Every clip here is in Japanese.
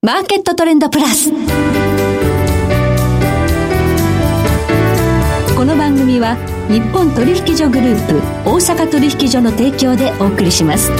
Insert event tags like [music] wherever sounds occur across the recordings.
マーケットトレンドプラス。この番組は日本取引所グループ大阪取引所の提供でお送りします。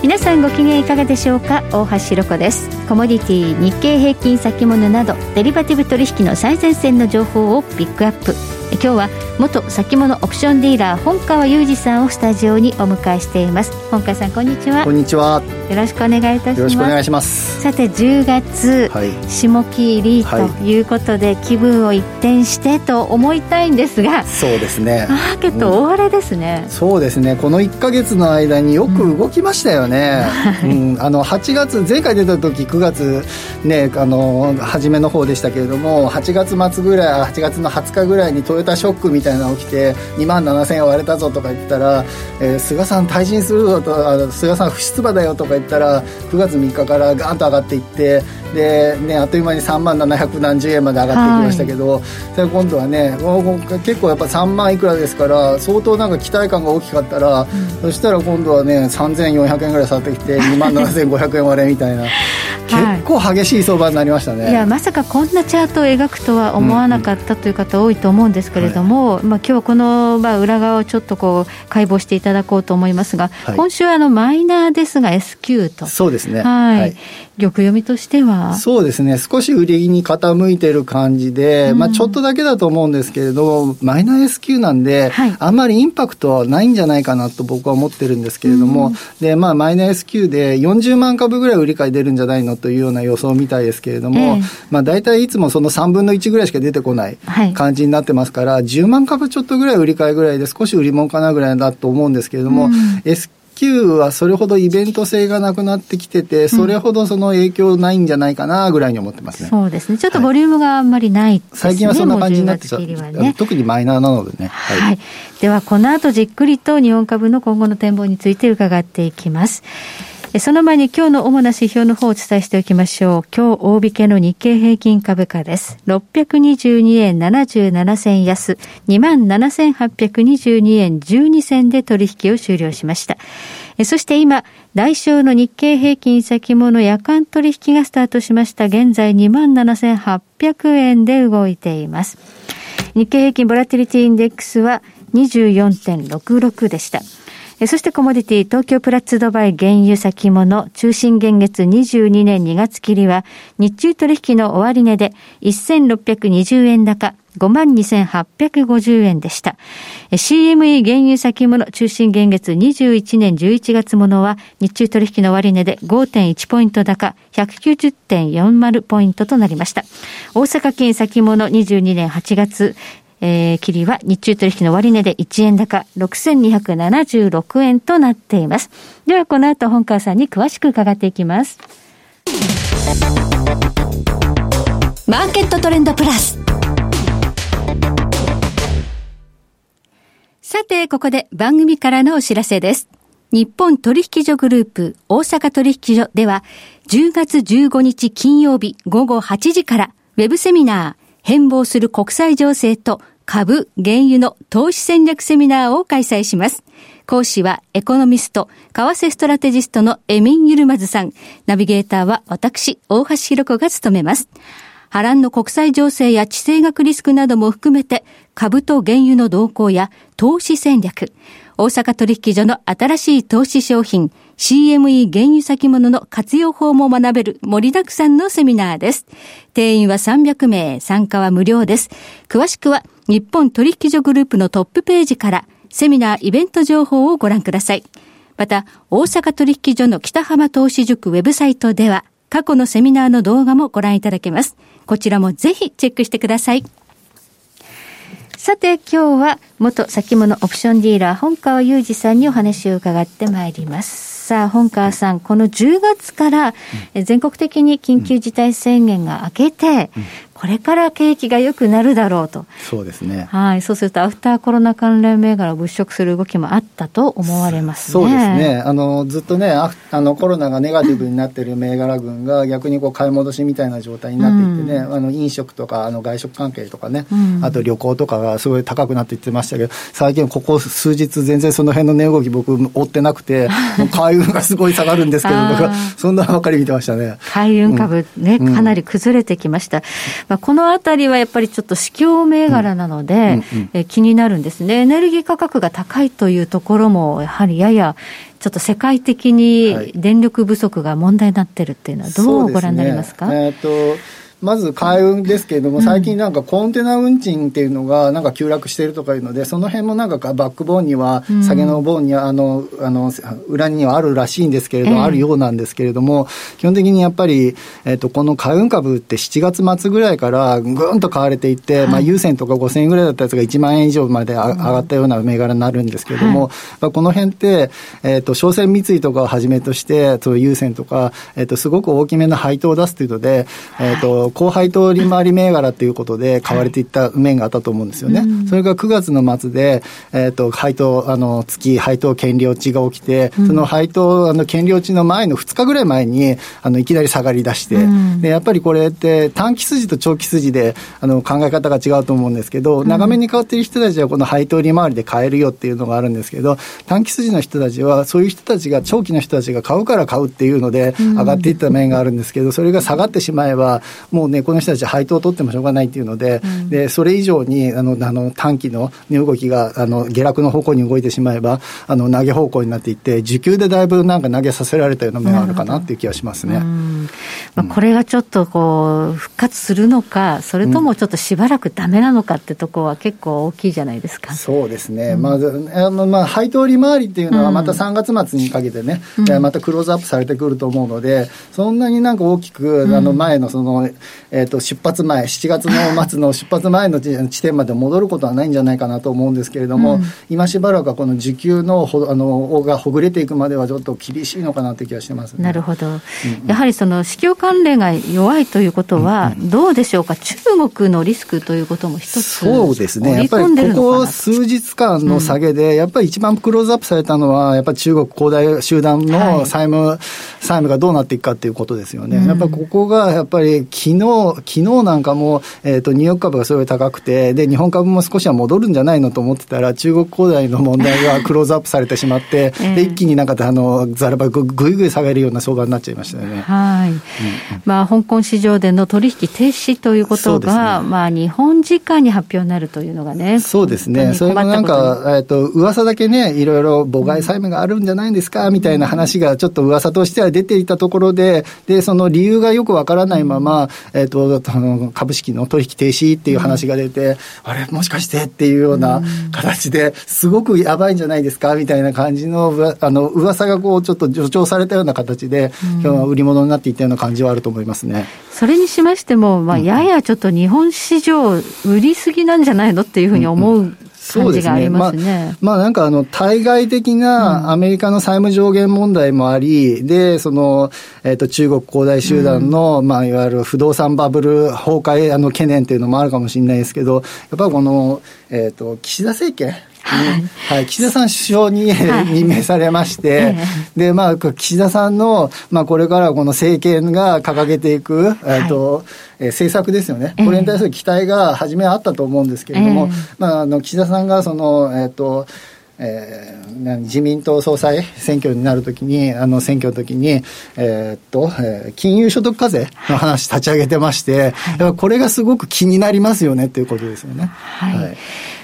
皆さんご機嫌いかがでしょうか？大橋ろ子ですコモディティ日経平均先物などデリバティブ取引の最前線の情報をピックアップ今日は元先物オプションディーラー本川裕二さんをスタジオにお迎えしています。本川さんこんにちは。こんにちは。よろしくお願いいたします。よろしくお願いします。さて10月、はい、下期入りということで、はい、気分を一転してと思いたいんですがそうですね。マーケット大荒れですね、うん、そうですね。この1か月の間によく動きましたよね、うん、うん、あの8月前回出た時9月ねあの初めの方でしたけれども8月末ぐらい8月の20日ぐらいにトヨタショックみたいなのが起きて2万7000円割れたぞとか言ったら、えー、菅さん退陣するぞと菅さん不出馬だよとか言ったら9月3日からガーンと上がっていってで、ね、あっという間に3万700何十円まで上がってきましたけど、はい、それ今度はね結構やっぱ3万いくらですから相当なんか期待感が大きかったら、うん、そしたら今度はね3400円ぐらい下がってきて2万7500円割れみたいな。[laughs] 結構激しい相場になりましたね、いやまさかこんなチャートを描くとは思わなかったという方多いと思うんですけれども、うんうん、まあ、今日はこの、まあ、裏側をちょっとこう解剖していただこうと思いますが、はい、今週はあのマイナーですが S q と。そうですね。はい、はい玉読みとしては？そうですね、少し売りに傾いてる感じで、うん、まあ、ちょっとだけだと思うんですけれど、マイナー S q なんで、はい、あんまりインパクトはないんじゃないかなと僕は思ってるんですけれども、うん、でまあ、マイナー S q で40万株ぐらい売り買い出るんじゃないのというような予想みたいですけれども、えー、まあ、大体いつもその3分の1ぐらいしか出てこない感じになってますから、はい、10万株ちょっとぐらい売り買いぐらいで、少し売り物かなぐらいだと思うんですけれども、うん、S q はそれほどイベント性がなくなってきてて、それほどその影響ないんじゃないかなぐらいに思ってますね。そうですね。ちょっとボリュームがあんまりない、ねはい、最近はそんな感じになってちゃう、ね、特にマイナーなのでね。はい。はい、では、この後じっくりと日本株の今後の展望について伺っていきます。その前に今日の主な指標の方をお伝えしておきましょう。今日大引けの日経平均株価です。622円77銭安、27,822円12銭で取引を終了しました。そして今、来週の日経平均先物夜間取引がスタートしました。現在27,800円で動いています。日経平均ボラティリティインデックスは24.66でした。そしてコモディティ、東京プラッツドバイ原油先物、中心現月22年2月切りは、日中取引の終値で1620円高、52,850円でした。CME 原油先物中心現月21年11月ものは日中取引の終値で5.1ポイント高190.40ポイントとなりました。大阪金先物22年8月えー、切りは日中取引の終値で1円高6276円となっています。ではこの後本川さんに詳しく伺っていきます。マーケットトレンドプラス。さて、ここで番組からのお知らせです。日本取引所グループ大阪取引所では10月15日金曜日午後8時からウェブセミナー変貌する国際情勢と株、原油の投資戦略セミナーを開催します。講師はエコノミスト、為替ストラテジストのエミン・ユルマズさん。ナビゲーターは私、大橋弘子が務めます。波乱の国際情勢や地政学リスクなども含めて、株と原油の動向や投資戦略、大阪取引所の新しい投資商品、CME 原油先物の活用法も学べる盛りだくさんのセミナーです。定員は300名、参加は無料です。詳しくは日本取引所グループのトップページからセミナーイベント情報をご覧ください。また、大阪取引所の北浜投資塾ウェブサイトでは過去のセミナーの動画もご覧いただけます。こちらもぜひチェックしてください。さて今日は元先物オプションディーラー本川裕二さんにお話を伺ってまいります。さあ、本川さん、この10月から全国的に緊急事態宣言が明けて、これから景気が良くなるだろうと。そうですね。はい。そうすると、アフターコロナ関連銘柄を物色する動きもあったと思われますね。そうですね。あの、ずっとね、あの、コロナがネガティブになっている銘柄群が [laughs] 逆にこう買い戻しみたいな状態になっていってね、うん、あの、飲食とか、あの、外食関係とかね、うん、あと旅行とかがすごい高くなっていってましたけど、最近ここ数日全然その辺の値動き僕追ってなくて、[laughs] 海運がすごい下がるんですけど、[laughs] そんなばかり見てましたね。海運株ね、うん、かなり崩れてきました。まあ、このあたりはやっぱりちょっと市況銘柄なので、え気になるんですね。エネルギー価格が高いというところも、やはりややちょっと世界的に電力不足が問題になってるっていうのは、どうご覧になりますか、ね、えー、とまず海運ですけれども、最近なんかコンテナ運賃っていうのがなんか急落しているとかいうので、その辺もなんかバックボーンには、下げのボーンには、あの、あの、裏にはあるらしいんですけれど、あるようなんですけれども、基本的にやっぱり、えっと、この海運株って7月末ぐらいからぐーんと買われていって、まあ、優先とか5000円ぐらいだったやつが1万円以上まで上がったような銘柄になるんですけれども、まあ、この辺って、えっと、商船三井とかをはじめとして、そう優先とか、えっと、すごく大きめの配当を出すというので、えっと、高配当利回り銘柄ということで買われていった面があったと思うんですよね。はい、それが9月の末で、えっ、ー、と、配当、あの、月配当権利落ちが起きて、うん、その配当、あの、権利落ちの前の2日ぐらい前に、あの、いきなり下がり出して、うん、で、やっぱりこれって短期筋と長期筋で、あの、考え方が違うと思うんですけど、長めに買っている人たちはこの配当利回りで買えるよっていうのがあるんですけど、短期筋の人たちは、そういう人たちが、長期の人たちが買うから買うっていうので、上がっていった面があるんですけど、それが下がってしまえば、もうね、この人たち配当を取ってもしょうがないっていうので、うん、でそれ以上にあのあの短期の値動きがあの下落の方向に動いてしまえば、あの投げ方向になっていって、需給でだいぶなんか投げさせられたような面があるかなっていう気がしますね。まあ、これがちょっとこう復活するのか、それともちょっとしばらくだめなのかってところは結構大きいじゃないですか。そうですね。まずあのまあ配当利回りっていうのはまた3月末にかけてね、うん、またクローズアップされてくると思うので、そんなになんか大きくあの前のそのえっ、と出発前7月の末の出発前の地点まで戻ることはないんじゃないかなと思うんですけれども、うん、今しばらくはこの需給のほあのがほぐれていくまではちょっと厳しいのかなという気がしてます、ね、なるほど、うんうん、やはりその市況関連が弱いということは、どうでしょうか、中国のリスクということも一つ、そうですね、やっぱりここ数日間の下げで、やっぱり一番クローズアップされたのは、やっぱり中国恒大集団の債務、はい、債務がどうなっていくかということですよね。やっぱりここがやっぱり昨日昨日なんかも、えーと、ニューヨーク株がすごい高くて、で、日本株も少しは戻るんじゃないのと思ってたら、中国恒大の問題が [laughs] クローズアップされてしまって、えー、で、一気になんか、あの、ざらばぐぐいぐい下げるような相場になっちゃいましたよね。はい。うん、まあ、香港市場での取引停止ということが、ね、まあ、日本時間に発表になるというのがね。そうですね。それもなんか、えっ、ー、と、噂だけね、いろいろ母外債務があるんじゃないんですか、みたいな話がちょっと噂としては出ていたところで、で、その理由がよくわからないまま、えっ、ー、と、あの、株式の取引停止っていう話が出て、あれ、もしかしてっていうような形ですごくやばいんじゃないですかみたいな感じの、あの、噂がこう、ちょっと助長されたような形で、今日は売り物になっていったような感じはあると思いますね。それにしましても、まあ、ややちょっと日本市場、売りすぎなんじゃないのっていうふうに思う感じがありますね。まあ、まあ、なんかあの、対外的なアメリカの債務上限問題もあり、うん、で、その、えっ、ー、と、中国恒大集団の、うん、まあ、いわゆる不動産バブル崩壊あの懸念っていうのもあるかもしれないですけど、やっぱりこの、えっ、ー、と、岸田政権、はい、岸田さん首相に、[laughs] 任命されまして、で、まあ、岸田さんの、まあ、これからこの政権が掲げていく、えっと、えー、政策ですよね、これに対する期待が初めはあったと思うんですけれども、まあ、あの岸田さんがその、えっ、と、えー、自民党総裁選挙になるときに、あの選挙のときに、えー、っと、えー、金融所得課税の話立ち上げてまして、はい、これがすごく気になりますよねっていうことですよね。はい、はい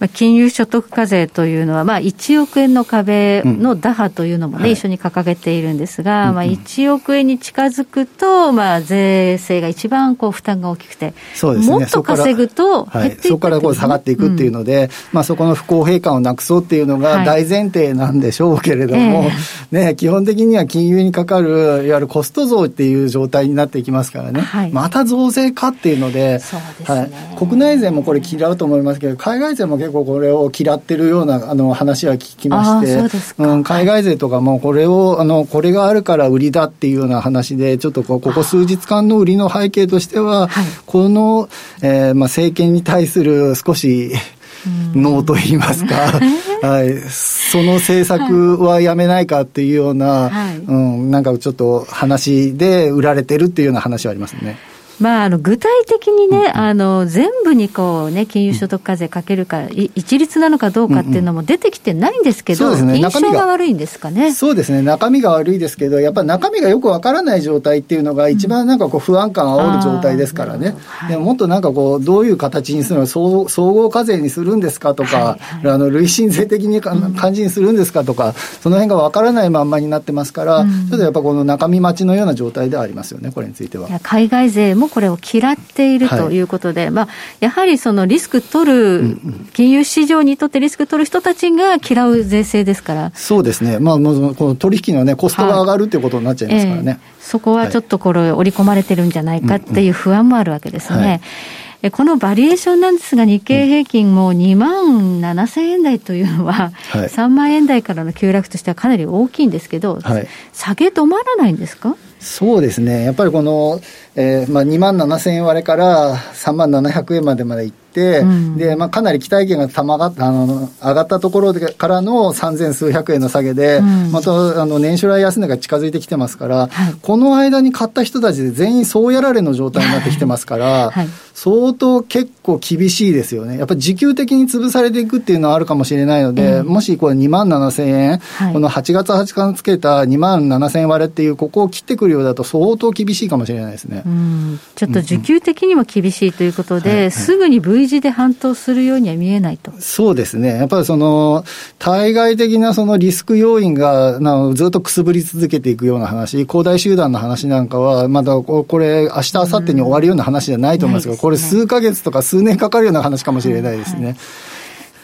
まあ、金融所得課税というのは、まあ、1億円の壁の打破というのもね、うん、一緒に掲げているんですが、まあ、1億円に近づくと、まあ、税制が一番こう負担が大きくて、そうですね、もっと稼ぐと減っていく、はい、そこからこう下がっていくっていうので、うん、まあ、そこの不公平感をなくそうっていうのが大前提なんでしょうけれども、はいえ。ー、ね、基本的には金融にかかる、いわゆるコスト増っていう状態になっていきますからね、はい、また増税かっていうので、でね、はい、国内税もこれ嫌うと思いますけど、海外税も結結構これを嫌ってるようなあの話は聞きましてうん、海外勢とかもこれをあのこれがあるから売りだっていうような話でちょっとここ数日間の売りの背景としては、はい、この、えーまあ、政権に対する少しノーと言いますか、[laughs] はい、その政策はやめないかっていうような、はい、うん、なんかちょっと話で売られてるっていうような話はありますね。まあ、あの具体的にね、あの全部にこう、ね、金融所得課税かけるか、一律なのかどうかっていうのも出てきてないんですけど、印象が悪いんですかね。そうですね、中身が悪いですけど、やっぱり中身がよくわからない状態っていうのが、一番なんかこう不安感を煽る状態ですからね、でももっとなんかこう、どういう形にするの、総総合課税にするんですかとか、はいはい、あの累進税的に感じにするんですかとか、その辺がわからないまんまになってますから、うん、ちょっとやっぱこの中身待ちのような状態ではありますよね、これについては。海外勢もこれを嫌っているということで、はい、まあ、やはりそのリスク取る、金融市場にとってリスク取る人たちが嫌う税制ですから。そうですね、まあ、もうこの取引の、ね、コストが上がるということになっちゃいますからね。えー、そこはちょっとこれ、織り込まれてるんじゃないかっていう不安もあるわけですね。このバリエーションなんですが、日経平均も2万7000円台というのは、3万円台からの急落としてはかなり大きいんですけど、はい、下げ止まらないんですか？そうですね、やっぱりこの、えーまあ、2万7000円割れから3万700円までまでいって、うん、でまあ、かなり期待権がたまがあの上がったところでからの3000数百円の下げで、うん、またあの年初来安値が近づいてきてますから、はい、この間に買った人たちで全員そうやられの状態になってきてますから、はい、相当結構厳しいですよね、やっぱり時給的に潰されていくっていうのはあるかもしれないので、うん、もしこれ2万7000円、はい、この8月8日につけた2万7000円割れっていう、ここを切ってくるようだと、相当厳しいかもしれないですね。ちょっと需給的にも厳しいということで、うんうん、すぐに V 字で反騰するようには見えないと。そうですね。やっぱりその、対外的なそのリスク要因がなずっとくすぶり続けていくような話、恒大集団の話なんかは、まだこれ、明日、明後日に終わるような話じゃないと思いますけど、これ数か月とか数年かかるような話かもしれないですね。はいはい。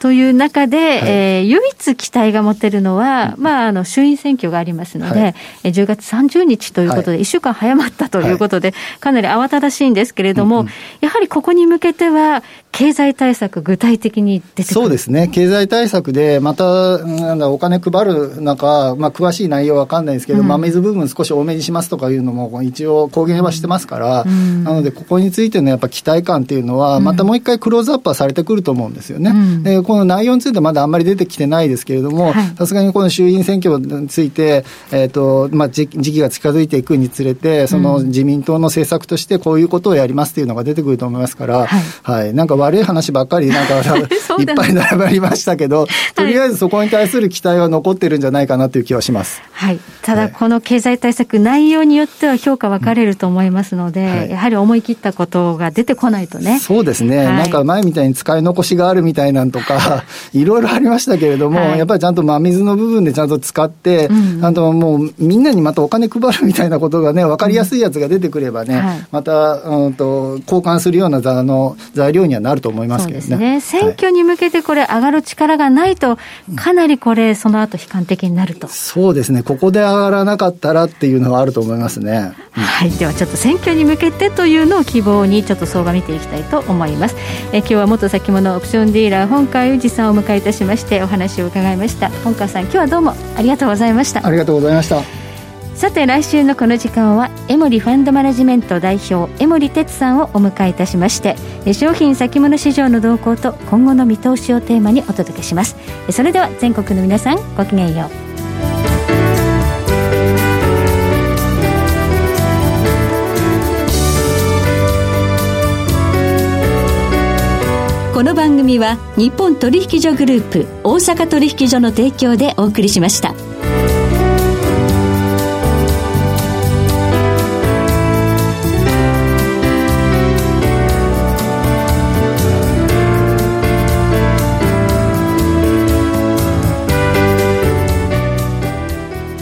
という中で、はい、えー、唯一期待が持てるのは、まあ、あの衆院選挙がありますので、はい、10月30日ということで、1週間早まったということで、かなり慌ただしいんですけれども、やはりここに向けては、経済対策、具体的に出てくる。そうですね、経済対策で、またなんだお金配る中、まあ、詳しい内容は分かんないですけど、うん、真水部分少し多めにしますとかいうのも、一応、公言はしてますから、うん、なので、ここについてのやっぱ期待感っていうのは、またもう一回クローズアップはされてくると思うんですよね。うん、でこの内容についてはまだあんまり出てきてないですけれども、さすがにこの衆院選挙について、えーとまあ、時期が近づいていくにつれて、その自民党の政策としてこういうことをやりますっていうのが出てくると思いますから、はい、はい、なんか悪い話ばっかり、なんか [laughs] いっぱい並ばりましたけど、とりあえずそこに対する期待は残ってるんじゃないかなという気はします。はい、ただ、この経済対策、内容によっては評価分かれると思いますので、はい、やはり思い切ったことが出てこないとね。そうですね、はい、なんか前みたいに使い残しがあるみたいなんとか、[laughs] いろいろありましたけれども、はい、やっぱりちゃんと真水の部分でちゃんと使って、うん、ちゃんともうみんなにまたお金配るみたいなことがね、分かりやすいやつが出てくればね、うんまた、うんと、交換するようなあの材料にはなると思いますけどね。ね。選挙に向けてこれ、上がる力がないと、かなりこれ、その後悲観的になると。そうですね、ここで上がらなかったらっていうのはあると思いますね。はい、ではちょっと選挙に向けてというのを希望に、ちょっと相場見ていきたいと思います。え今日は元先物オプションディーラー、本川裕二さんをお迎えいたしまして、お話を伺いました。本川さん、今日はどうもありがとうございました。ありがとうございました。さて来週のこの時間はエモリファンドマネジメント代表江森哲さんをお迎えいたしまして商品先物市場の動向と今後の見通しをテーマにお届けしますそれでは全国の皆さんごきげんよう組は日本取引所グループ大阪取引所の提供でお送りしました。